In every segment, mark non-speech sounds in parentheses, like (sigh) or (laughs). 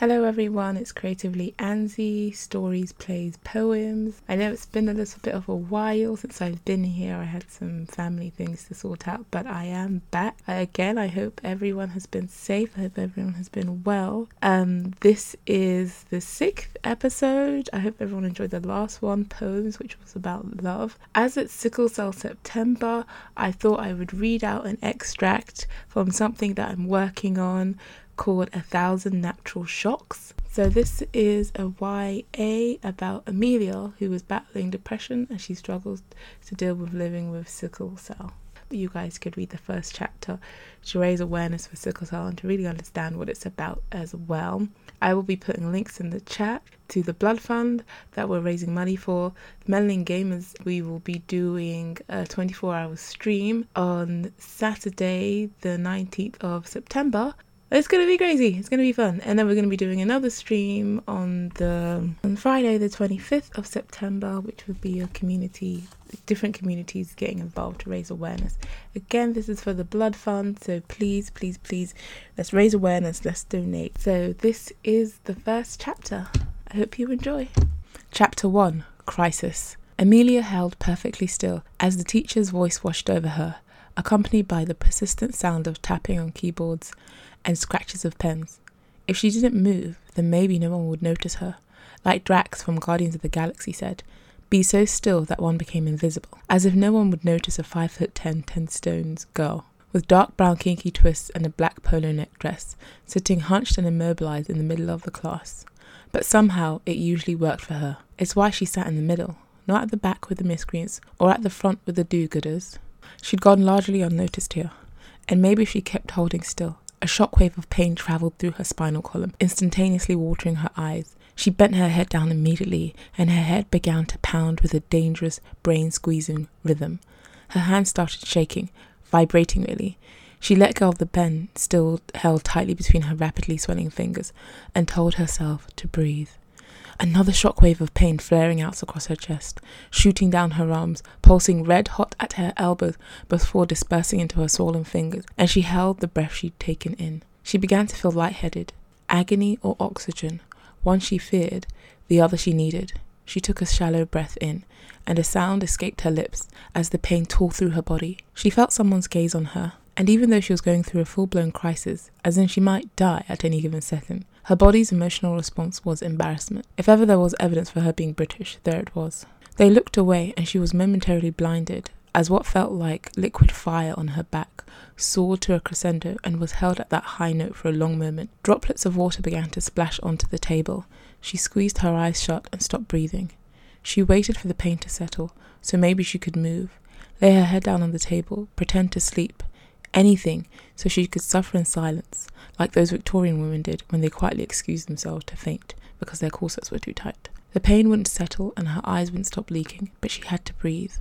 Hello everyone, it's Creatively Anzi, stories, plays, poems. I know it's been a little bit of a while since I've been here. I had some family things to sort out, but I am back. Again, I hope everyone has been safe. I hope everyone has been well. Um, this is the sixth episode. I hope everyone enjoyed the last one, Poems, which was about love. As it's Sickle Cell September, I thought I would read out an extract from something that I'm working on called A Thousand Natural Shocks. So, this is a YA about Amelia who is battling depression and she struggles to deal with living with sickle cell. You guys could read the first chapter to raise awareness for sickle cell and to really understand what it's about as well. I will be putting links in the chat to the blood fund that we're raising money for. Melanin Gamers, we will be doing a 24 hour stream on Saturday, the 19th of September, it's gonna be crazy. It's gonna be fun. And then we're gonna be doing another stream on the on Friday, the 25th of September, which would be a community, different communities getting involved to raise awareness. Again, this is for the Blood Fund, so please, please, please, let's raise awareness. Let's donate. So this is the first chapter. I hope you enjoy. Chapter one: Crisis. Amelia held perfectly still as the teacher's voice washed over her, accompanied by the persistent sound of tapping on keyboards and scratches of pens. If she didn't move, then maybe no one would notice her. Like Drax from Guardians of the Galaxy said, be so still that one became invisible, as if no one would notice a five foot ten, ten stones girl with dark brown kinky twists and a black polo neck dress, sitting hunched and immobilized in the middle of the class. But somehow it usually worked for her. It's why she sat in the middle, not at the back with the miscreants or at the front with the do gooders. She'd gone largely unnoticed here, and maybe if she kept holding still, a shockwave of pain travelled through her spinal column, instantaneously watering her eyes. She bent her head down immediately, and her head began to pound with a dangerous, brain squeezing rhythm. Her hands started shaking, vibrating really. She let go of the pen, still held tightly between her rapidly swelling fingers, and told herself to breathe. Another shockwave of pain flaring out across her chest, shooting down her arms, pulsing red hot at her elbows before dispersing into her swollen fingers, and she held the breath she'd taken in. She began to feel lightheaded. Agony or oxygen? One she feared, the other she needed. She took a shallow breath in, and a sound escaped her lips as the pain tore through her body. She felt someone's gaze on her, and even though she was going through a full blown crisis, as in she might die at any given second, her body's emotional response was embarrassment. If ever there was evidence for her being British, there it was. They looked away, and she was momentarily blinded as what felt like liquid fire on her back soared to a crescendo and was held at that high note for a long moment. Droplets of water began to splash onto the table. She squeezed her eyes shut and stopped breathing. She waited for the pain to settle, so maybe she could move, lay her head down on the table, pretend to sleep, anything so she could suffer in silence, like those Victorian women did when they quietly excused themselves to faint because their corsets were too tight. The pain wouldn't settle and her eyes wouldn't stop leaking, but she had to breathe.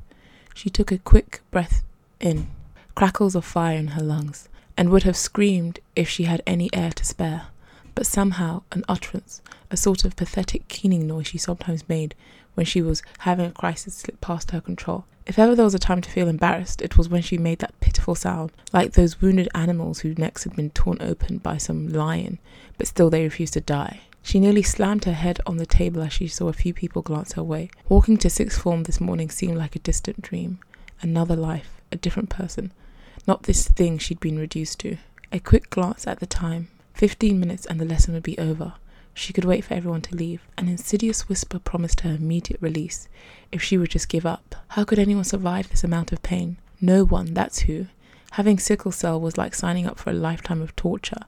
She took a quick breath in, crackles of fire in her lungs, and would have screamed if she had any air to spare. But somehow an utterance, a sort of pathetic keening noise she sometimes made when she was having a crisis slip past her control, if ever there was a time to feel embarrassed, it was when she made that sound, like those wounded animals whose necks had been torn open by some lion, but still they refused to die. She nearly slammed her head on the table as she saw a few people glance her way. Walking to sixth form this morning seemed like a distant dream. Another life, a different person. Not this thing she'd been reduced to. A quick glance at the time. Fifteen minutes and the lesson would be over. She could wait for everyone to leave. An insidious whisper promised her immediate release if she would just give up. How could anyone survive this amount of pain? No one, that's who. Having sickle cell was like signing up for a lifetime of torture,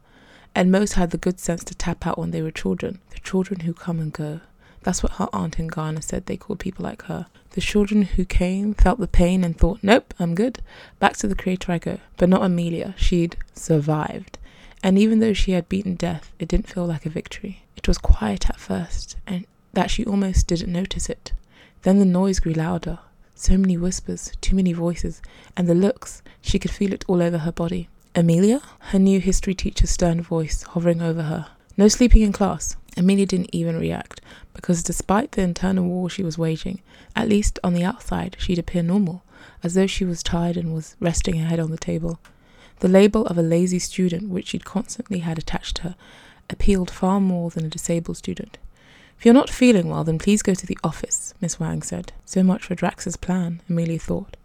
and most had the good sense to tap out when they were children, the children who come and go. That's what her aunt in Ghana said they called people like her. The children who came, felt the pain, and thought, nope, I'm good. Back to the creator I go. But not Amelia. She'd survived. And even though she had beaten death, it didn't feel like a victory. It was quiet at first, and that she almost didn't notice it. Then the noise grew louder. So many whispers, too many voices, and the looks, she could feel it all over her body. Amelia? Her new history teacher's stern voice hovering over her. No sleeping in class. Amelia didn't even react, because despite the internal war she was waging, at least on the outside she'd appear normal, as though she was tired and was resting her head on the table. The label of a lazy student, which she'd constantly had attached to her, appealed far more than a disabled student. If you're not feeling well, then please go to the office, Miss Wang said. So much for Drax's plan, Amelia thought,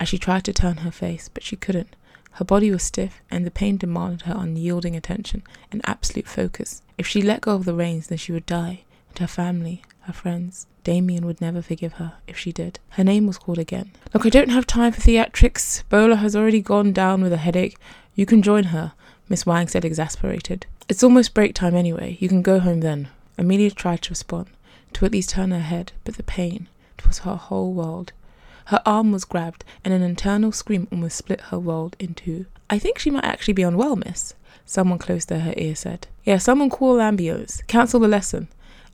as she tried to turn her face, but she couldn't. Her body was stiff, and the pain demanded her unyielding attention and absolute focus. If she let go of the reins, then she would die, and her family, her friends, Damien would never forgive her if she did. Her name was called again. Look, I don't have time for theatrics. Bola has already gone down with a headache. You can join her, Miss Wang said, exasperated. It's almost break time anyway. You can go home then. Amelia tried to respond, to at least turn her head, but the pain, it was her whole world. Her arm was grabbed, and an internal scream almost split her world in two. I think she might actually be unwell, miss, someone close to her ear said. Yeah, someone call ambulance. Cancel the lesson.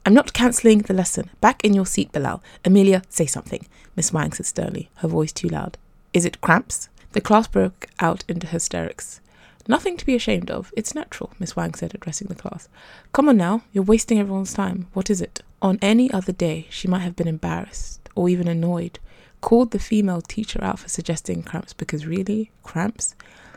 I'm not cancelling the lesson. Back in your seat, Bilal. Amelia, say something, Miss Wang said sternly, her voice too loud. Is it cramps? The class broke out into hysterics. Nothing to be ashamed of. It's natural, Miss Wang said, addressing the class. Come on now, you're wasting everyone's time. What is it? On any other day, she might have been embarrassed or even annoyed, called the female teacher out for suggesting cramps because really, cramps?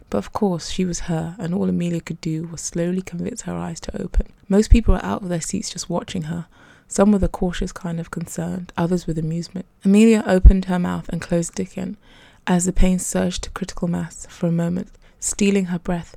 But of course, she was her, and all Amelia could do was slowly convince her eyes to open. Most people were out of their seats just watching her, some with a cautious kind of concern, others with amusement. Amelia opened her mouth and closed it again as the pain surged to critical mass for a moment stealing her breath,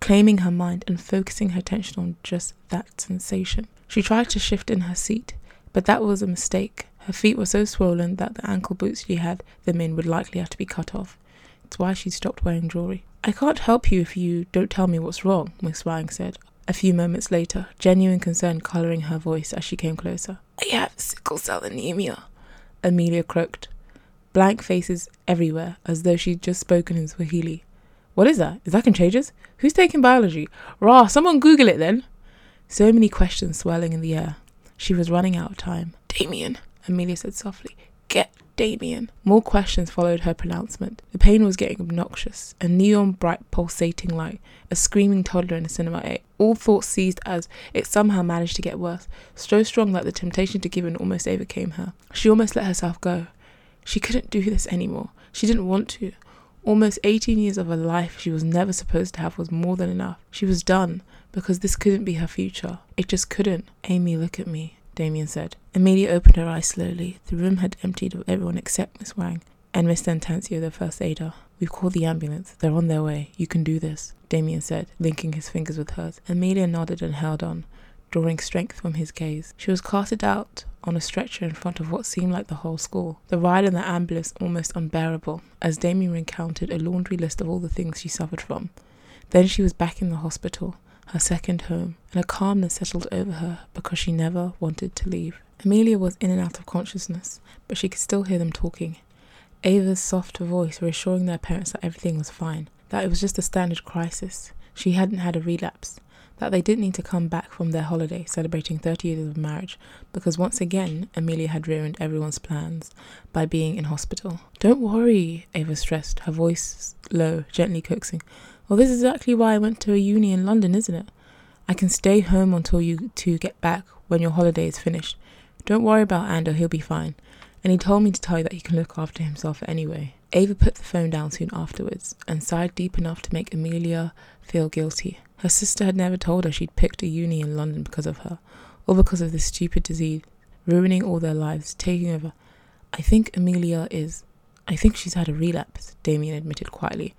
claiming her mind, and focusing her attention on just that sensation. She tried to shift in her seat, but that was a mistake. Her feet were so swollen that the ankle boots she had them in would likely have to be cut off. It's why she stopped wearing jewelry. I can't help you if you don't tell me what's wrong, Miss Wang said. A few moments later, genuine concern colouring her voice as she came closer. I have sickle cell anemia, Amelia croaked. Blank faces everywhere, as though she'd just spoken in Swahili. What is that? Is that contagious? Who's taking biology? Rah, someone Google it then. So many questions swirling in the air. She was running out of time. Damien, Amelia said softly. Get Damien. More questions followed her pronouncement. The pain was getting obnoxious. A neon bright pulsating light, a screaming toddler in a cinema. All thoughts seized as it somehow managed to get worse, so strong that the temptation to give in almost overcame her. She almost let herself go. She couldn't do this anymore. She didn't want to. Almost 18 years of a life she was never supposed to have was more than enough. She was done because this couldn't be her future. It just couldn't. Amy, look at me, Damien said. Amelia opened her eyes slowly. The room had emptied of everyone except Miss Wang and Mr. Antancio, the first aider. We've called the ambulance. They're on their way. You can do this, Damien said, linking his fingers with hers. Amelia nodded and held on, drawing strength from his gaze. She was carted out on a stretcher in front of what seemed like the whole school. The ride in the ambulance almost unbearable, as Damien recounted a laundry list of all the things she suffered from. Then she was back in the hospital, her second home, and a calmness settled over her because she never wanted to leave. Amelia was in and out of consciousness, but she could still hear them talking. Ava's soft voice reassuring their parents that everything was fine, that it was just a standard crisis. She hadn't had a relapse, that they didn't need to come back from their holiday celebrating 30 years of marriage because once again Amelia had ruined everyone's plans by being in hospital. Don't worry, Ava stressed, her voice low, gently coaxing. Well, this is exactly why I went to a uni in London, isn't it? I can stay home until you two get back when your holiday is finished. Don't worry about Ando, he'll be fine. And he told me to tell you that he can look after himself anyway. Ava put the phone down soon afterwards and sighed deep enough to make Amelia feel guilty. Her sister had never told her she'd picked a uni in London because of her, or because of this stupid disease, ruining all their lives, taking over. I think Amelia is. I think she's had a relapse, Damien admitted quietly.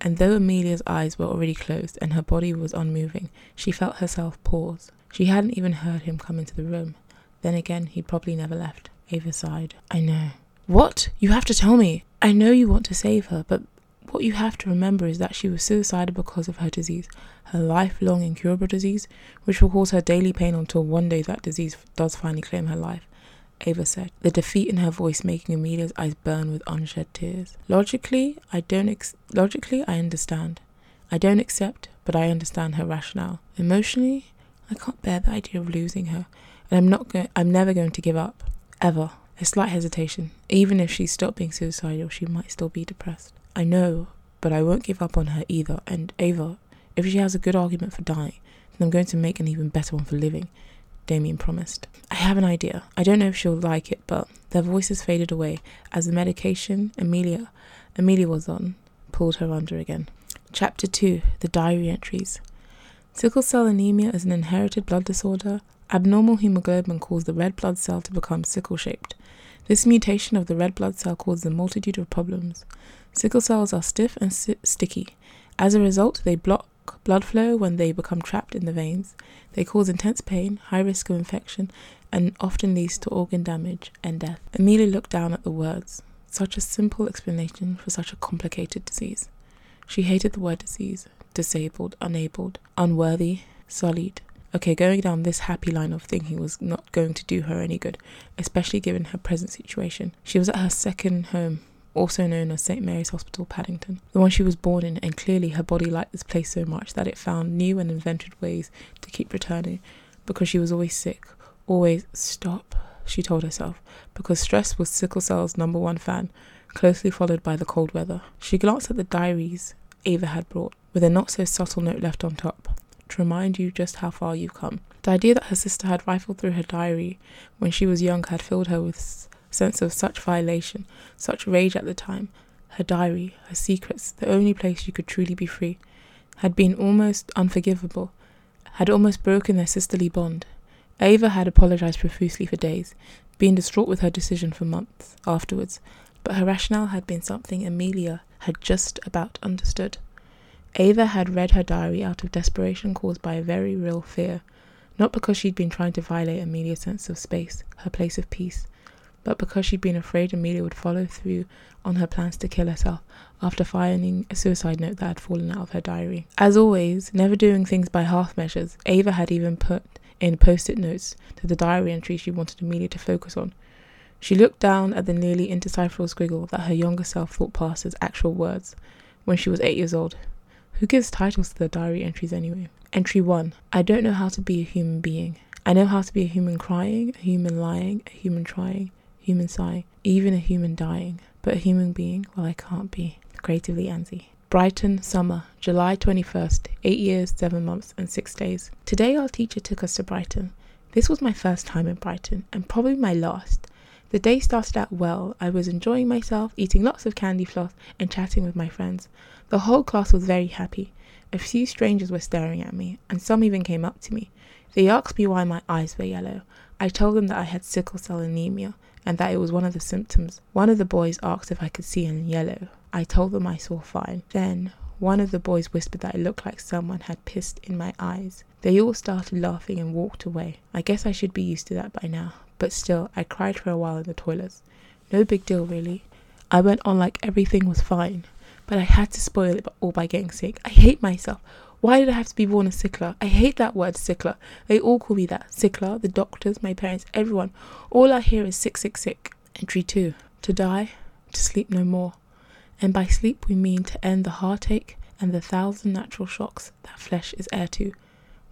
And though Amelia's eyes were already closed and her body was unmoving, she felt herself pause. She hadn't even heard him come into the room. Then again, he'd probably never left. Ava sighed. I know. What? You have to tell me. I know you want to save her, but what you have to remember is that she was suicidal because of her disease, her lifelong incurable disease, which will cause her daily pain until one day that disease does finally claim her life. Ava said, the defeat in her voice making Amelia's eyes burn with unshed tears. Logically, I don't ex- logically I understand. I don't accept, but I understand her rationale. Emotionally, I can't bear the idea of losing her, and I'm not going I'm never going to give up. Ever. A slight hesitation. Even if she stopped being suicidal, she might still be depressed. I know, but I won't give up on her either. And Ava, if she has a good argument for dying, then I'm going to make an even better one for living, Damien promised. I have an idea. I don't know if she'll like it, but their voices faded away as the medication Amelia Amelia was on pulled her under again. Chapter 2 The Diary Entries. Sickle cell anemia is an inherited blood disorder. Abnormal hemoglobin causes the red blood cell to become sickle shaped. This mutation of the red blood cell causes a multitude of problems. Sickle cells are stiff and si- sticky. As a result, they block blood flow when they become trapped in the veins. They cause intense pain, high risk of infection, and often leads to organ damage and death. Amelia looked down at the words. Such a simple explanation for such a complicated disease. She hated the word disease, disabled, unabled, unworthy, sullied. Okay, going down this happy line of thinking was not going to do her any good, especially given her present situation. She was at her second home, also known as St. Mary's Hospital, Paddington, the one she was born in, and clearly her body liked this place so much that it found new and invented ways to keep returning because she was always sick. Always stop, she told herself, because stress was sickle cell's number one fan, closely followed by the cold weather. She glanced at the diaries Ava had brought, with a not so subtle note left on top to remind you just how far you've come. The idea that her sister had rifled through her diary when she was young had filled her with sense of such violation, such rage at the time. Her diary, her secrets, the only place she could truly be free, had been almost unforgivable, had almost broken their sisterly bond. Ava had apologized profusely for days, been distraught with her decision for months afterwards, but her rationale had been something Amelia had just about understood. Ava had read her diary out of desperation caused by a very real fear, not because she'd been trying to violate Amelia's sense of space, her place of peace, but because she'd been afraid Amelia would follow through on her plans to kill herself after finding a suicide note that had fallen out of her diary. As always, never doing things by half measures, Ava had even put in post it notes to the diary entries she wanted Amelia to focus on. She looked down at the nearly indecipherable scribble that her younger self thought passed as actual words when she was eight years old. Who gives titles to the diary entries anyway? Entry 1 I don't know how to be a human being. I know how to be a human crying, a human lying, a human trying, human sighing, even a human dying. But a human being, well, I can't be. Creatively Anzi. Brighton, summer, July 21st, 8 years, 7 months, and 6 days. Today, our teacher took us to Brighton. This was my first time in Brighton, and probably my last. The day started out well. I was enjoying myself, eating lots of candy floss, and chatting with my friends. The whole class was very happy. A few strangers were staring at me, and some even came up to me. They asked me why my eyes were yellow. I told them that I had sickle cell anemia and that it was one of the symptoms. One of the boys asked if I could see in yellow. I told them I saw fine. Then one of the boys whispered that it looked like someone had pissed in my eyes. They all started laughing and walked away. I guess I should be used to that by now, but still, I cried for a while in the toilets. No big deal, really. I went on like everything was fine, but I had to spoil it all by getting sick. I hate myself. Why did I have to be born a sickler? I hate that word sickler. They all call me that. Sickler, the doctors, my parents, everyone. All I hear is sick, sick, sick. Entry 2. To die, to sleep no more. And by sleep we mean to end the heartache and the thousand natural shocks that flesh is heir to.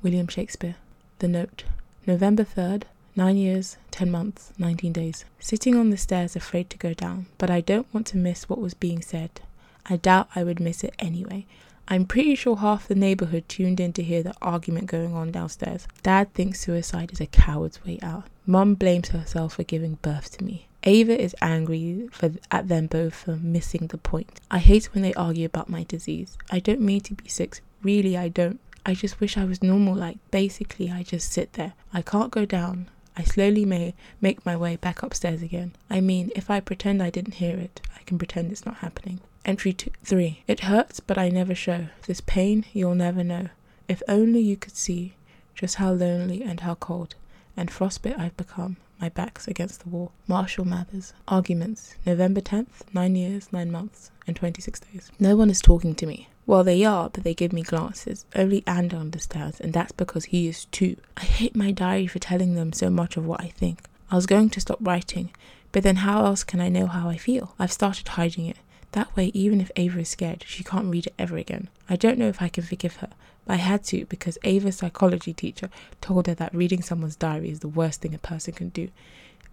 William Shakespeare. The note. November 3rd, 9 years, 10 months, 19 days. Sitting on the stairs afraid to go down, but I don't want to miss what was being said. I doubt I would miss it anyway. I'm pretty sure half the neighborhood tuned in to hear the argument going on downstairs. Dad thinks suicide is a coward's way out. Mum blames herself for giving birth to me. Ava is angry for, at them both for missing the point. I hate when they argue about my disease. I don't mean to be sick. Really, I don't. I just wish I was normal. Like, basically, I just sit there. I can't go down. I slowly may make my way back upstairs again. I mean, if I pretend I didn't hear it, I can pretend it's not happening. Entry two, 3. It hurts, but I never show. This pain you'll never know. If only you could see just how lonely and how cold and frostbit I've become. My back's against the wall. Marshall Mathers. Arguments. November 10th, 9 years, 9 months, and 26 days. No one is talking to me. Well, they are, but they give me glances. Only Ander understands, and that's because he is too. I hate my diary for telling them so much of what I think. I was going to stop writing, but then how else can I know how I feel? I've started hiding it. That way, even if Ava is scared, she can't read it ever again. I don't know if I can forgive her, but I had to because Ava's psychology teacher told her that reading someone's diary is the worst thing a person can do.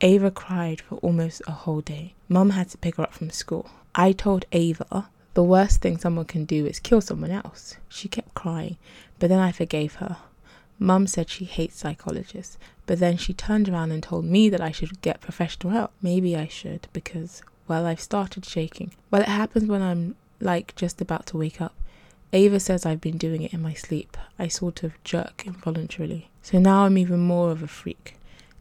Ava cried for almost a whole day. Mum had to pick her up from school. I told Ava the worst thing someone can do is kill someone else. She kept crying, but then I forgave her. Mum said she hates psychologists, but then she turned around and told me that I should get professional help. Maybe I should, because well, I've started shaking. Well, it happens when I'm like just about to wake up. Ava says I've been doing it in my sleep. I sort of jerk involuntarily. So now I'm even more of a freak.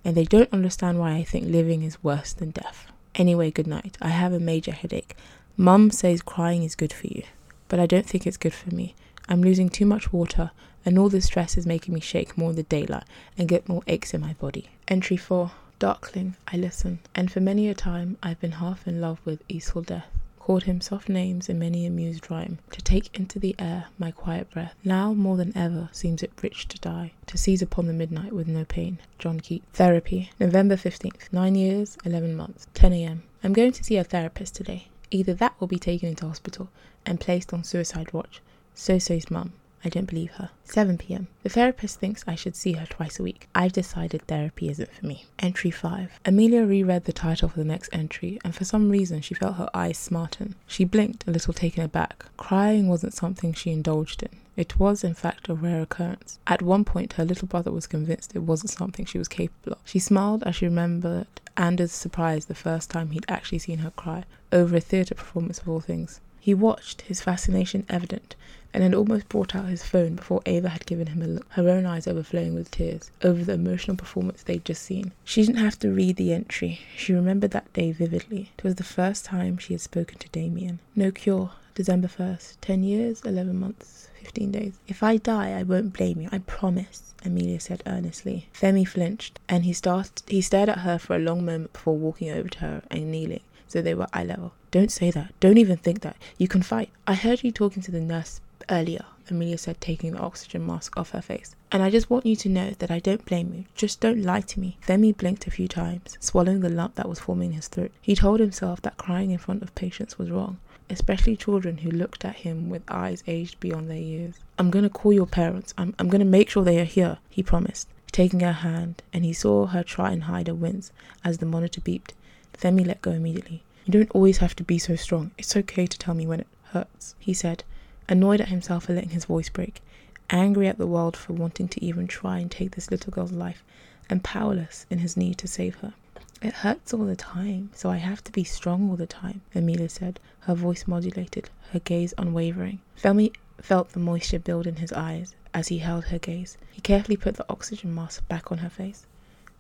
And they don't understand why I think living is worse than death. Anyway, good night. I have a major headache. Mum says crying is good for you, but I don't think it's good for me. I'm losing too much water, and all the stress is making me shake more in the daylight and get more aches in my body. Entry 4 Darkling, I listen, and for many a time I've been half in love with easeful death, called him soft names in many amused rhyme, to take into the air my quiet breath. Now more than ever seems it rich to die, to seize upon the midnight with no pain. John Keats. Therapy, November 15th, 9 years, 11 months, 10 a.m. I'm going to see a therapist today. Either that or be taken into hospital and placed on suicide watch. So says mum. I don't believe her. 7 pm. The therapist thinks I should see her twice a week. I've decided therapy isn't for me. Entry 5. Amelia reread the title for the next entry, and for some reason she felt her eyes smarten. She blinked, a little taken aback. Crying wasn't something she indulged in. It was, in fact, a rare occurrence. At one point, her little brother was convinced it wasn't something she was capable of. She smiled as she remembered Anders' surprise the first time he'd actually seen her cry, over a theatre performance of all things. He watched, his fascination evident, and had almost brought out his phone before Ava had given him a look, her own eyes overflowing with tears over the emotional performance they'd just seen. She didn't have to read the entry. She remembered that day vividly. It was the first time she had spoken to Damien. No cure. December 1st. 10 years, 11 months, 15 days. If I die, I won't blame you. I promise. Amelia said earnestly. Femi flinched, and he, started, he stared at her for a long moment before walking over to her and kneeling, so they were eye level. Don't say that. Don't even think that. You can fight. I heard you talking to the nurse earlier, Amelia said, taking the oxygen mask off her face. And I just want you to know that I don't blame you. Just don't lie to me. Femi blinked a few times, swallowing the lump that was forming in his throat. He told himself that crying in front of patients was wrong, especially children who looked at him with eyes aged beyond their years. I'm going to call your parents. I'm, I'm going to make sure they are here, he promised, taking her hand, and he saw her try and hide a wince as the monitor beeped. Femi let go immediately. You don't always have to be so strong. It's okay to tell me when it hurts, he said, annoyed at himself for letting his voice break, angry at the world for wanting to even try and take this little girl's life, and powerless in his need to save her. It hurts all the time, so I have to be strong all the time, Amelia said, her voice modulated, her gaze unwavering. Femi felt the moisture build in his eyes as he held her gaze. He carefully put the oxygen mask back on her face.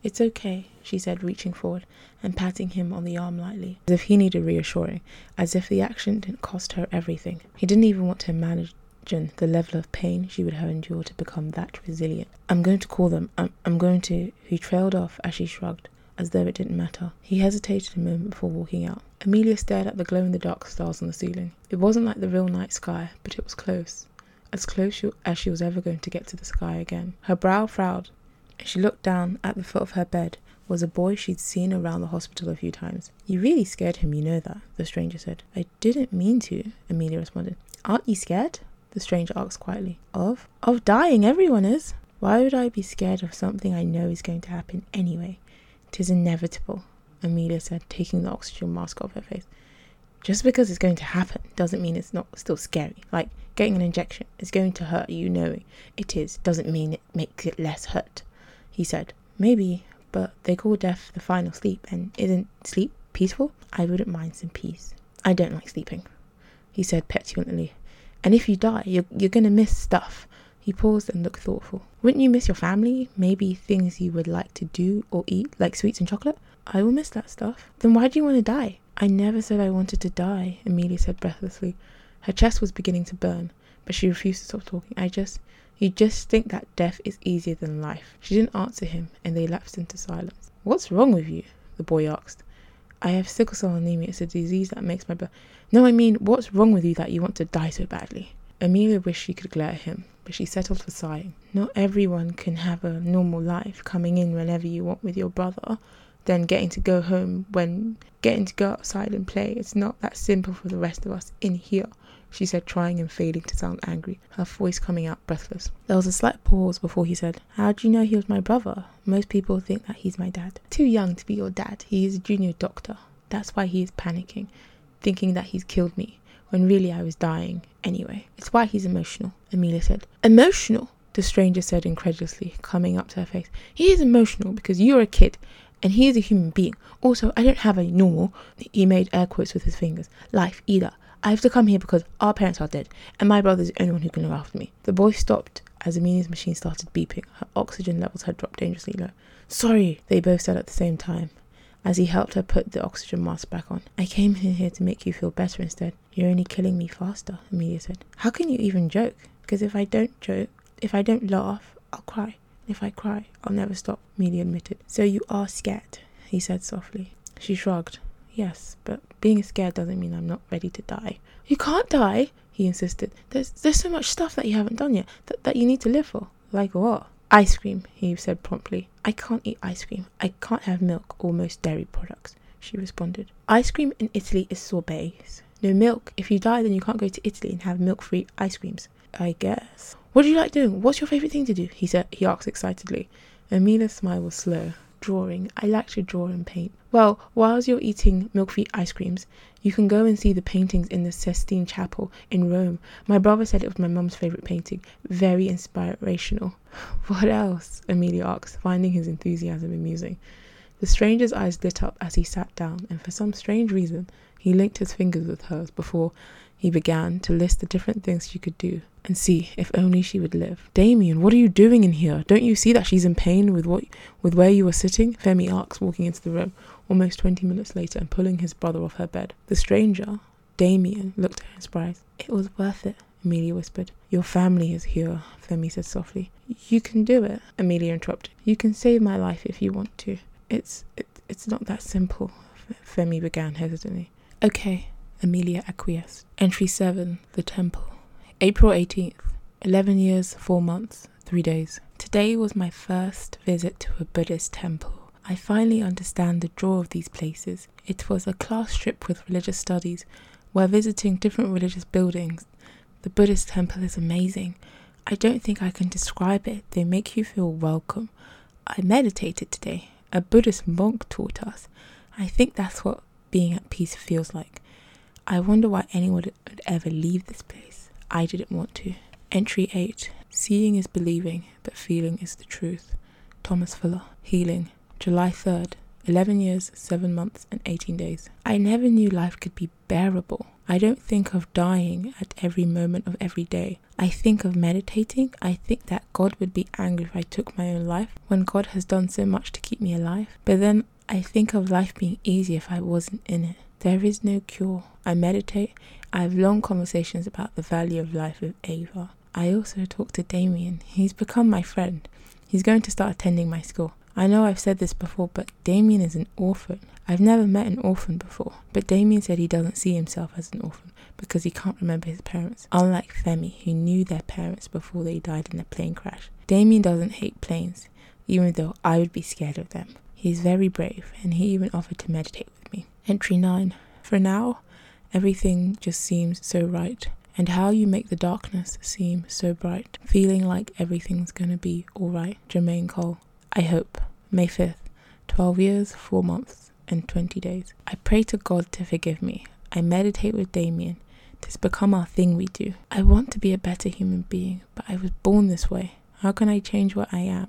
It's okay, she said, reaching forward and patting him on the arm lightly, as if he needed reassuring, as if the action didn't cost her everything. He didn't even want to imagine the level of pain she would have endured to become that resilient. I'm going to call them. I'm, I'm going to. He trailed off as she shrugged, as though it didn't matter. He hesitated a moment before walking out. Amelia stared at the glow in the dark stars on the ceiling. It wasn't like the real night sky, but it was close. As close as she was ever going to get to the sky again. Her brow frowned she looked down at the foot of her bed was a boy she'd seen around the hospital a few times. You really scared him, you know that, the stranger said. I didn't mean to, Amelia responded. Aren't you scared? The stranger asked quietly. Of? Of dying, everyone is. Why would I be scared of something I know is going to happen anyway? Tis inevitable, Amelia said, taking the oxygen mask off her face. Just because it's going to happen doesn't mean it's not still scary. Like getting an injection is going to hurt you knowing it is, doesn't mean it makes it less hurt he said. Maybe, but they call death the final sleep, and isn't sleep peaceful? I wouldn't mind some peace. I don't like sleeping, he said petulantly. And if you die, you're, you're gonna miss stuff. He paused and looked thoughtful. Wouldn't you miss your family? Maybe things you would like to do or eat, like sweets and chocolate? I will miss that stuff. Then why do you want to die? I never said I wanted to die, Amelia said breathlessly. Her chest was beginning to burn, but she refused to stop talking. I just, you just think that death is easier than life. She didn't answer him, and they lapsed into silence. What's wrong with you? the boy asked. I have sickle cell anemia. It's a disease that makes my blood. No, I mean, what's wrong with you that you want to die so badly? Amelia wished she could glare at him, but she settled for sighing. Not everyone can have a normal life, coming in whenever you want with your brother, then getting to go home when getting to go outside and play. It's not that simple for the rest of us in here she said, trying and failing to sound angry, her voice coming out breathless. There was a slight pause before he said, How do you know he was my brother? Most people think that he's my dad. Too young to be your dad. He is a junior doctor. That's why he is panicking, thinking that he's killed me, when really I was dying anyway. It's why he's emotional, Amelia said. Emotional? The stranger said incredulously, coming up to her face. He is emotional because you're a kid and he is a human being. Also, I don't have a normal, he made air quotes with his fingers, life either. I have to come here because our parents are dead, and my brother's the only one who can look after me. The boy stopped as Amelia's machine started beeping. Her oxygen levels had dropped dangerously low. Sorry, they both said at the same time, as he helped her put the oxygen mask back on. I came in here to make you feel better instead. You're only killing me faster, Amelia said. How can you even joke? Because if I don't joke, if I don't laugh, I'll cry. If I cry, I'll never stop, Amelia admitted. So you are scared, he said softly. She shrugged. Yes, but being scared doesn't mean I'm not ready to die. You can't die, he insisted. There's there's so much stuff that you haven't done yet that, that you need to live for. Like what? Ice cream, he said promptly. I can't eat ice cream. I can't have milk or most dairy products, she responded. Ice cream in Italy is sorbets. No milk. If you die, then you can't go to Italy and have milk free ice creams. I guess. What do you like doing? What's your favourite thing to do? He said he asked excitedly. Amelia's smile was slow. Drawing. I like to draw and paint. Well, whilst you're eating milk free ice creams, you can go and see the paintings in the Sistine Chapel in Rome. My brother said it was my mum's favourite painting. Very inspirational. (laughs) What else? Amelia asked, finding his enthusiasm amusing. The stranger's eyes lit up as he sat down, and for some strange reason, he linked his fingers with hers before he began to list the different things she could do and see if only she would live. Damien, what are you doing in here? Don't you see that she's in pain with what with where you are sitting? Femi asked, walking into the room almost twenty minutes later and pulling his brother off her bed. The stranger, Damien, looked at her in surprise. It was worth it, Amelia whispered. Your family is here, Femi said softly. You can do it, Amelia interrupted. You can save my life if you want to. It's it, it's not that simple, Femi began hesitantly. Okay, Amelia acquiesced. Entry 7 The Temple. April 18th. 11 years, 4 months, 3 days. Today was my first visit to a Buddhist temple. I finally understand the draw of these places. It was a class trip with religious studies. We're visiting different religious buildings. The Buddhist temple is amazing. I don't think I can describe it. They make you feel welcome. I meditated today. A Buddhist monk taught us. I think that's what being at peace feels like. I wonder why anyone would ever leave this place. I didn't want to. Entry 8 Seeing is believing, but feeling is the truth. Thomas Fuller. Healing. July 3rd. 11 years, 7 months, and 18 days. I never knew life could be bearable. I don't think of dying at every moment of every day. I think of meditating. I think that God would be angry if I took my own life when God has done so much to keep me alive. But then I think of life being easy if I wasn't in it. There is no cure. I meditate. I have long conversations about the value of life with Ava. I also talk to Damien. He's become my friend. He's going to start attending my school. I know I've said this before, but Damien is an orphan. I've never met an orphan before, but Damien said he doesn't see himself as an orphan because he can't remember his parents, unlike Femi, who knew their parents before they died in a plane crash. Damien doesn't hate planes, even though I would be scared of them. He's very brave, and he even offered to meditate me. Entry 9. For now, Everything just seems so right. And how you make the darkness seem so bright. Feeling like everything's gonna be alright. Jermaine Cole. I hope. May 5th. 12 years, 4 months, and 20 days. I pray to God to forgive me. I meditate with Damien. It's become our thing we do. I want to be a better human being, but I was born this way. How can I change what I am?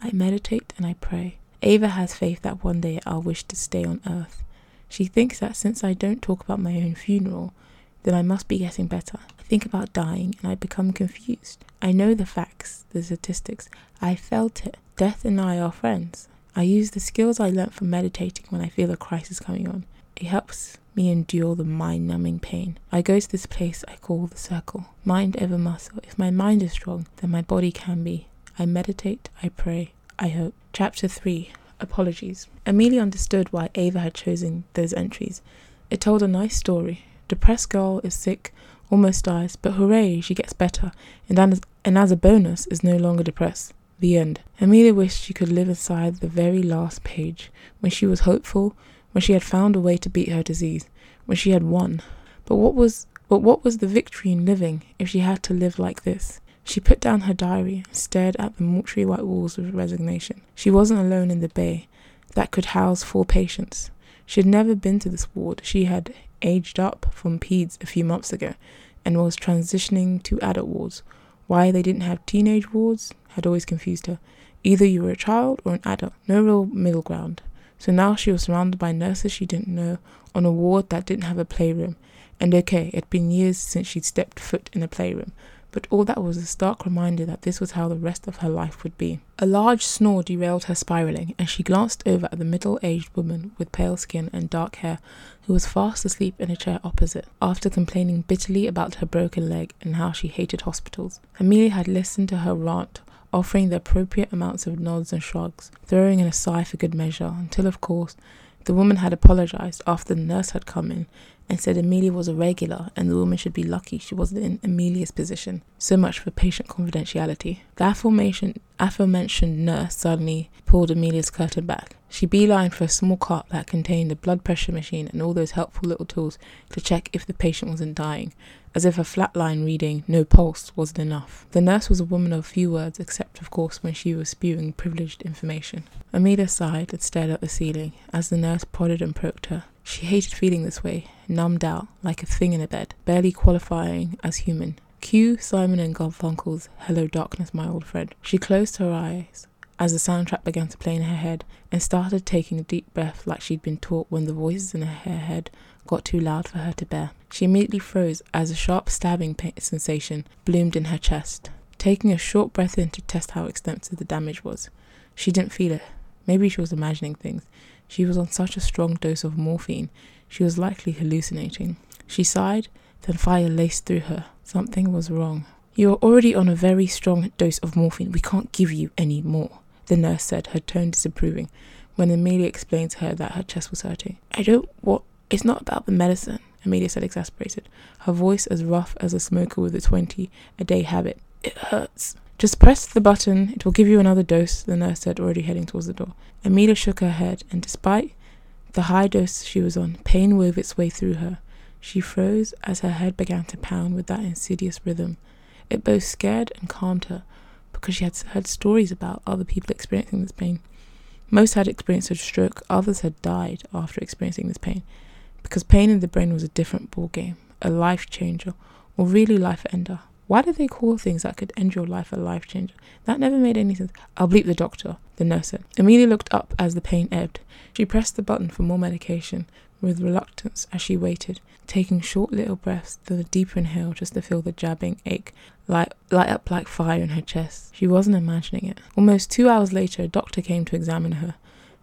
I meditate and I pray. Ava has faith that one day I'll wish to stay on earth. She thinks that since I don't talk about my own funeral, then I must be getting better. I think about dying and I become confused. I know the facts, the statistics. I felt it. Death and I are friends. I use the skills I learnt from meditating when I feel a crisis coming on. It helps me endure the mind numbing pain. I go to this place I call the circle. Mind over muscle. If my mind is strong, then my body can be. I meditate, I pray, I hope. Chapter 3 Apologies. Amelia understood why Ava had chosen those entries. It told a nice story. Depressed girl is sick, almost dies, but hooray, she gets better, and as, and as a bonus is no longer depressed. The end. Amelia wished she could live inside the very last page, when she was hopeful, when she had found a way to beat her disease, when she had won. But what was but what was the victory in living if she had to live like this? She put down her diary and stared at the mortuary white walls with resignation. She wasn't alone in the bay that could house four patients. She had never been to this ward. She had aged up from peds a few months ago and was transitioning to adult wards. Why they didn't have teenage wards had always confused her. Either you were a child or an adult, no real middle ground. So now she was surrounded by nurses she didn't know on a ward that didn't have a playroom And okay, it had been years since she'd stepped foot in a playroom, but all that was a stark reminder that this was how the rest of her life would be. A large snore derailed her spiraling, and she glanced over at the middle aged woman with pale skin and dark hair who was fast asleep in a chair opposite, after complaining bitterly about her broken leg and how she hated hospitals. Amelia had listened to her rant, offering the appropriate amounts of nods and shrugs, throwing in a sigh for good measure, until, of course, the woman had apologized after the nurse had come in and said Amelia was a regular and the woman should be lucky she wasn't in Amelia's position. So much for patient confidentiality. The aforementioned, nurse suddenly pulled Amelia's curtain back. She beelined for a small cart that contained a blood pressure machine and all those helpful little tools to check if the patient wasn't dying, as if a flat line reading no pulse wasn't enough. The nurse was a woman of few words, except, of course, when she was spewing privileged information. Amelia sighed and stared at the ceiling as the nurse prodded and poked her. She hated feeling this way, numbed out, like a thing in a bed, barely qualifying as human. Cue Simon and Garfunkel's Hello Darkness, My Old Friend. She closed her eyes as the soundtrack began to play in her head and started taking a deep breath like she'd been taught when the voices in her head got too loud for her to bear. She immediately froze as a sharp stabbing pain sensation bloomed in her chest. Taking a short breath in to test how extensive the damage was. She didn't feel it. Maybe she was imagining things. She was on such a strong dose of morphine, she was likely hallucinating. She sighed, then fire laced through her. Something was wrong. You are already on a very strong dose of morphine. We can't give you any more, the nurse said, her tone disapproving, when Amelia explained to her that her chest was hurting. I don't what it's not about the medicine, Amelia said, exasperated, her voice as rough as a smoker with a 20 a day habit. It hurts. Just press the button, it will give you another dose, the nurse said, already heading towards the door. Amelia shook her head, and despite the high dose she was on, pain wove its way through her. She froze as her head began to pound with that insidious rhythm. It both scared and calmed her, because she had heard stories about other people experiencing this pain. Most had experienced a stroke, others had died after experiencing this pain, because pain in the brain was a different ballgame, a life changer, or really life ender. Why do they call things that could end your life a life changer? That never made any sense. I'll bleep the doctor, the nurse said. Amelia looked up as the pain ebbed. She pressed the button for more medication with reluctance as she waited, taking short little breaths, then a deeper inhale just to feel the jabbing ache light, light up like fire in her chest. She wasn't imagining it. Almost two hours later, a doctor came to examine her.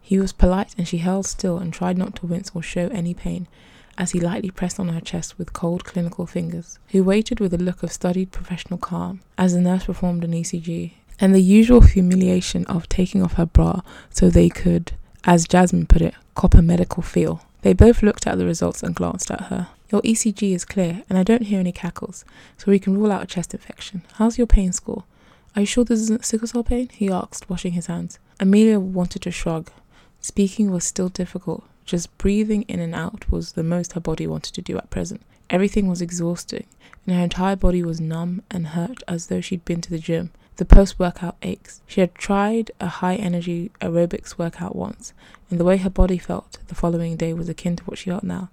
He was polite and she held still and tried not to wince or show any pain as he lightly pressed on her chest with cold clinical fingers, who waited with a look of studied professional calm as the nurse performed an ECG, and the usual humiliation of taking off her bra so they could, as Jasmine put it, cop a medical feel. They both looked at the results and glanced at her. Your ECG is clear, and I don't hear any crackles, so we can rule out a chest infection. How's your pain score? Are you sure this isn't sickle cell pain? he asked, washing his hands. Amelia wanted to shrug. Speaking was still difficult, just breathing in and out was the most her body wanted to do at present. Everything was exhausting, and her entire body was numb and hurt as though she'd been to the gym. The post workout aches. She had tried a high energy aerobics workout once, and the way her body felt the following day was akin to what she felt now,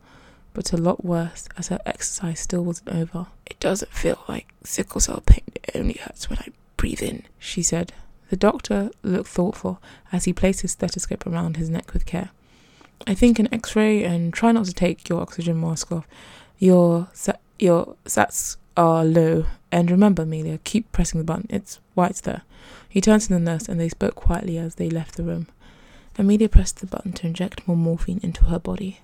but a lot worse as her exercise still wasn't over. It doesn't feel like sickle cell pain, it only hurts when I breathe in, she said. The doctor looked thoughtful as he placed his stethoscope around his neck with care. I think an X-ray and try not to take your oxygen mask off. Your your sats are low, and remember, Amelia, keep pressing the button. It's why it's there. He turned to the nurse, and they spoke quietly as they left the room. Amelia pressed the button to inject more morphine into her body.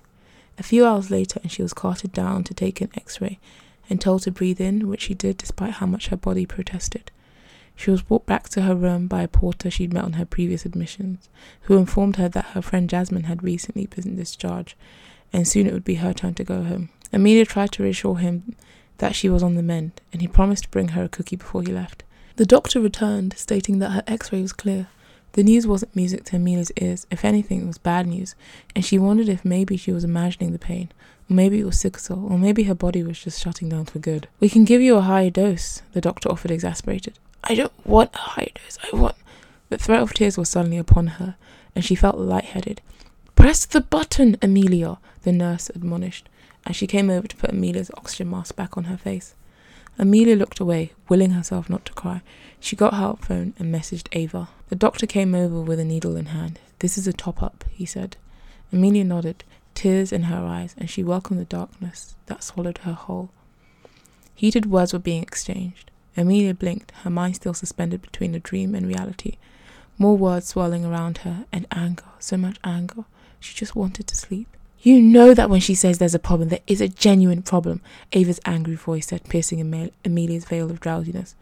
A few hours later, and she was carted down to take an X-ray, and told to breathe in, which she did despite how much her body protested. She was brought back to her room by a porter she'd met on her previous admissions, who informed her that her friend Jasmine had recently been discharged, and soon it would be her turn to go home. Amelia tried to reassure him that she was on the mend, and he promised to bring her a cookie before he left. The doctor returned, stating that her x ray was clear. The news wasn't music to Amelia's ears, if anything, it was bad news, and she wondered if maybe she was imagining the pain, or maybe it was cell, or maybe her body was just shutting down for good. We can give you a higher dose, the doctor offered, exasperated. I don't want a higher dose. I want. The threat of tears was suddenly upon her, and she felt lightheaded. Press the button, Amelia, the nurse admonished, as she came over to put Amelia's oxygen mask back on her face. Amelia looked away, willing herself not to cry. She got her phone and messaged Ava. The doctor came over with a needle in hand. This is a top up, he said. Amelia nodded. tears in her eyes, and she welcomed the darkness that swallowed her whole. Heated words were being exchanged. Amelia blinked, her mind still suspended between a dream and reality. More words swirling around her, and anger, so much anger. She just wanted to sleep. You know that when she says there's a problem, there is a genuine problem, Ava's angry voice said, piercing Amelia's veil of drowsiness.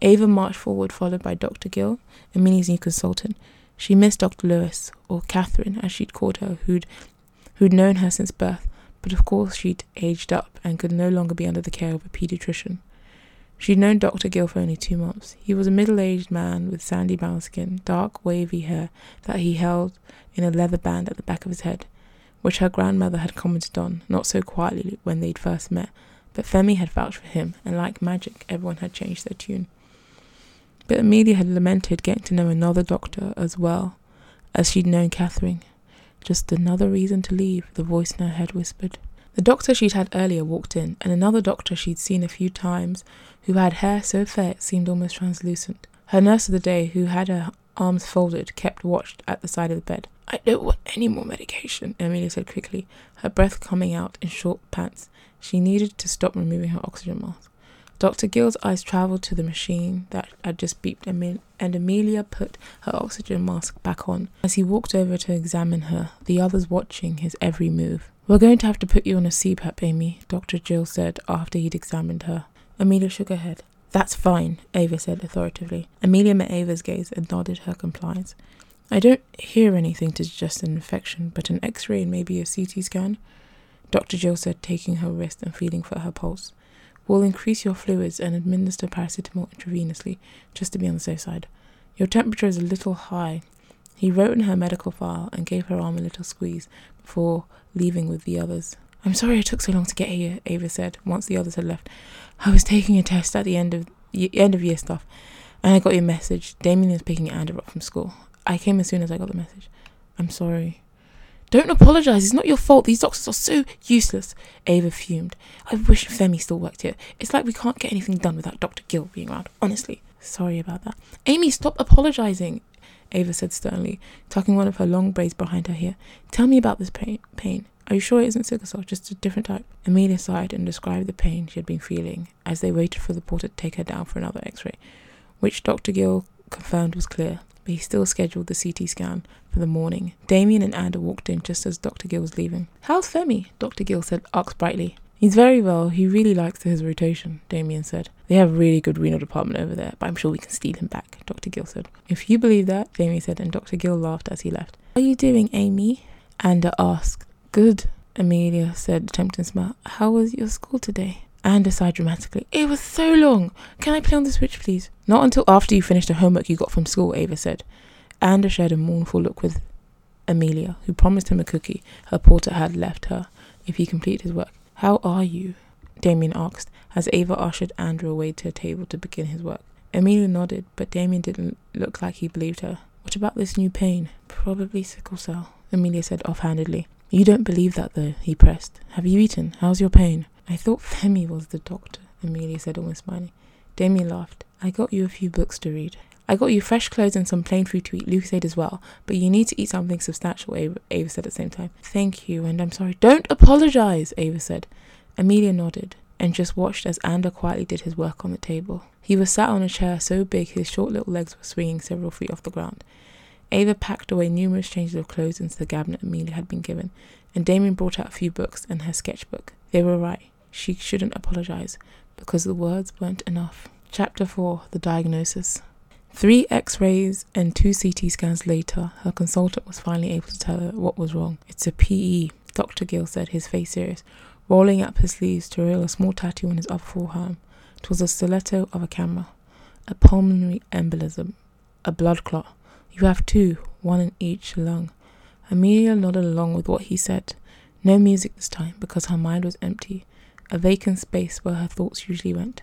Ava marched forward, followed by Dr. Gill, Amelia's new consultant. She missed Dr. Lewis, or Catherine, as she'd called her, who'd, who'd known her since birth, but of course she'd aged up and could no longer be under the care of a pediatrician. She'd known Dr. Gill for only two months. He was a middle aged man with sandy brown skin, dark wavy hair that he held in a leather band at the back of his head which her grandmother had commented on, not so quietly when they'd first met, but Femi had vouched for him, and like magic, everyone had changed their tune. But Amelia had lamented getting to know another doctor as well as she'd known Catherine. Just another reason to leave, the voice in her head whispered. The doctor she'd had earlier walked in, and another doctor she'd seen a few times, who had hair so fair it seemed almost translucent. Her nurse of the day, who had her arms folded, kept watch at the side of the bed. I don't want any more medication, Amelia said quickly, her breath coming out in short pants. She needed to stop removing her oxygen mask. Dr. Gill's eyes travelled to the machine that had just beeped, and Amelia put her oxygen mask back on. As he walked over to examine her, the others watching his every move. We're going to have to put you on a CPAP, Amy, Dr. Gill said after he'd examined her. Amelia shook her head. That's fine, Ava said authoritatively. Amelia met Ava's gaze and nodded her compliance. I don't hear anything to suggest an infection, but an x ray and maybe a CT scan. Dr. Gill said, taking her wrist and feeling for her pulse. We'll increase your fluids and administer paracetamol intravenously, just to be on the safe side. Your temperature is a little high. He wrote in her medical file and gave her arm a little squeeze before leaving with the others. I'm sorry it took so long to get here, Ava said, once the others had left. I was taking a test at the end of end of year stuff, and I got your message. Damien is picking Andrew up from school. I came as soon as I got the message. I'm sorry. Don't apologize. It's not your fault. These doctors are so useless. Ava fumed. I wish Femi still worked here. It's like we can't get anything done without Dr. Gill being around. Honestly. Sorry about that. Amy, stop apologizing. Ava said sternly, tucking one of her long braids behind her ear. Tell me about this pain. Pain. Are you sure it isn't sickle cell, just a different type? Amelia sighed and described the pain she had been feeling as they waited for the porter to take her down for another x ray, which Dr. Gill confirmed was clear but he still scheduled the CT scan for the morning. Damien and Anda walked in just as Dr. Gill was leaving. How's Femi? Dr. Gill said, asked brightly. He's very well. He really likes his rotation, Damien said. They have a really good renal department over there, but I'm sure we can steal him back, Dr. Gill said. If you believe that, Damien said, and Dr. Gill laughed as he left. How are you doing, Amy? Anda asked. Good, Amelia said, attempting to smile. How was your school today? Anda sighed dramatically. It was so long. Can I play on the Switch, please? Not until after you finish the homework you got from school, Ava said. Anda shared a mournful look with Amelia, who promised him a cookie her porter had left her if he completed his work. How are you? Damien asked, as Ava ushered Andrew away to a table to begin his work. Amelia nodded, but Damien didn't look like he believed her. What about this new pain? Probably sickle cell, Amelia said offhandedly. You don't believe that, though, he pressed. Have you eaten? How's your pain? I thought Femi was the doctor, Amelia said, almost smiling. Damien laughed. I got you a few books to read. I got you fresh clothes and some plain food to eat, Luke said as well, but you need to eat something substantial, Ava, Ava said at the same time. Thank you, and I'm sorry. Don't apologize, Ava said. Amelia nodded and just watched as Anda quietly did his work on the table. He was sat on a chair so big his short little legs were swinging several feet off the ground. Ava packed away numerous changes of clothes into the cabinet Amelia had been given, and Damien brought out a few books and her sketchbook. They were right she shouldn't apologize because the words weren't enough. Chapter 4 The Diagnosis. Three x rays and two CT scans later, her consultant was finally able to tell her what was wrong. It's a PE, Dr. Gill said, his face serious, rolling up his sleeves to reveal a small tattoo on his upper forearm. It was a stiletto of a camera. A pulmonary embolism, a blood clot. You have two, one in each lung. Amelia nodded along with what he said. No music this time because her mind was empty a vacant space where her thoughts usually went.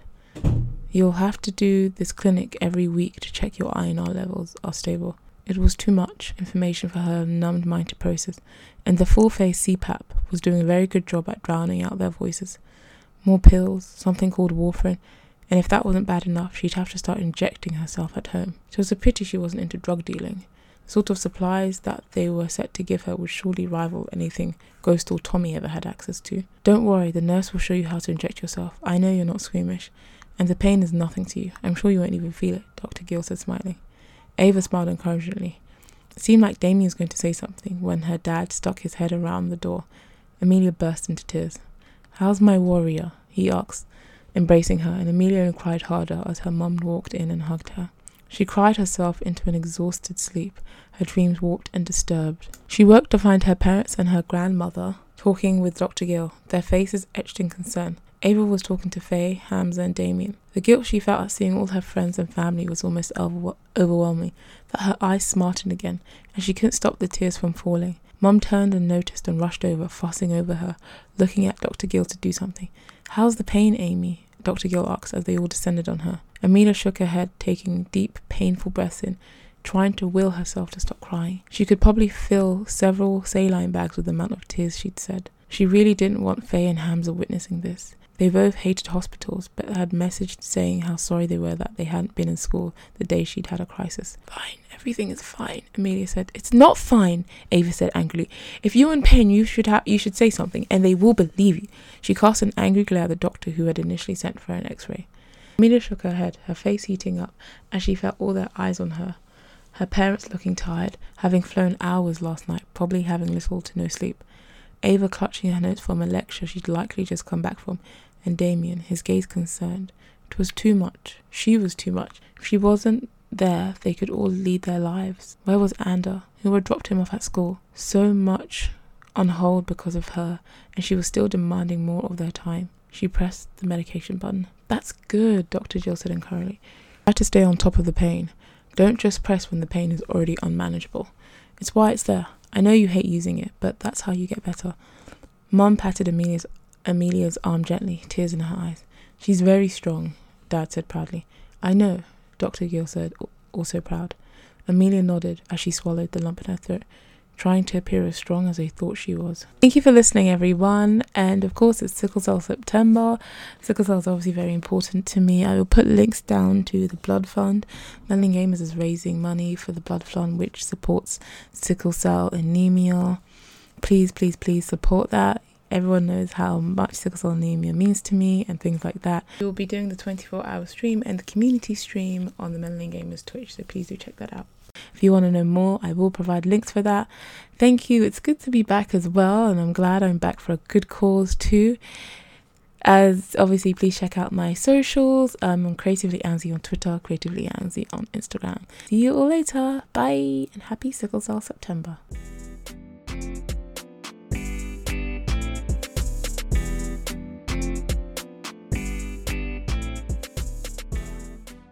You'll have to do this clinic every week to check your INR levels are stable. It was too much information for her numbed mind to process, and the full face CPAP was doing a very good job at drowning out their voices. More pills, something called warfarin, and if that wasn't bad enough, she'd have to start injecting herself at home. It was a pity she wasn't into drug dealing. The sort of supplies that they were set to give her would surely rival anything Ghost or Tommy ever had access to. Don't worry, the nurse will show you how to inject yourself. I know you're not squeamish, and the pain is nothing to you. I'm sure you won't even feel it, Dr. Gill said, smiling. Ava smiled encouragingly. It seemed like Damien was going to say something when her dad stuck his head around the door. Amelia burst into tears. How's my warrior? he asked, embracing her, and Amelia cried harder as her mum walked in and hugged her. She cried herself into an exhausted sleep, her dreams warped and disturbed. She woke to find her parents and her grandmother talking with Dr. Gill, their faces etched in concern. Ava was talking to Faye, Hamza, and Damien. The guilt she felt at seeing all her friends and family was almost overwhelming, that her eyes smartened again, and she couldn't stop the tears from falling. Mum turned and noticed and rushed over, fussing over her, looking at Dr. Gill to do something. How's the pain, Amy? Dr. Gill asked as they all descended on her. Amelia shook her head, taking deep, painful breaths in, trying to will herself to stop crying. She could probably fill several saline bags with the amount of tears she'd said. She really didn't want Faye and Hamza witnessing this. They both hated hospitals, but had messaged saying how sorry they were that they hadn't been in school the day she'd had a crisis. Fine, everything is fine, Amelia said. It's not fine, Ava said angrily. If you're in pain, you should have you should say something, and they will believe you. She cast an angry glare at the doctor who had initially sent for an X-ray. Amelia shook her head, her face heating up, as she felt all their eyes on her. Her parents looking tired, having flown hours last night, probably having little to no sleep. Ava clutching her notes from a lecture she'd likely just come back from, and Damien, his gaze concerned. It was too much. She was too much. If she wasn't there, they could all lead their lives. Where was Ander, who had dropped him off at school? So much on hold because of her, and she was still demanding more of their time. She pressed the medication button. That's good, Dr. Gill said encouragingly. Try to stay on top of the pain. Don't just press when the pain is already unmanageable. It's why it's there. I know you hate using it, but that's how you get better. Mum patted Amelia's Amelia's arm gently, tears in her eyes. She's very strong, Dad said proudly. I know, Dr. Gill said, also proud. Amelia nodded as she swallowed the lump in her throat, trying to appear as strong as they thought she was. Thank you for listening, everyone. And of course, it's Sickle Cell September. Sickle Cell is obviously very important to me. I will put links down to the Blood Fund. Melanin Gamers is raising money for the Blood Fund, which supports sickle cell anemia. Please, please, please support that. Everyone knows how much sickle cell anemia means to me and things like that. We will be doing the 24 hour stream and the community stream on the Melanin Gamers Twitch, so please do check that out. If you want to know more, I will provide links for that. Thank you. It's good to be back as well, and I'm glad I'm back for a good cause too. As obviously, please check out my socials. Um, I'm Creatively Anzi on Twitter, Creatively Anzi on Instagram. See you all later. Bye, and happy Sickle Cell September.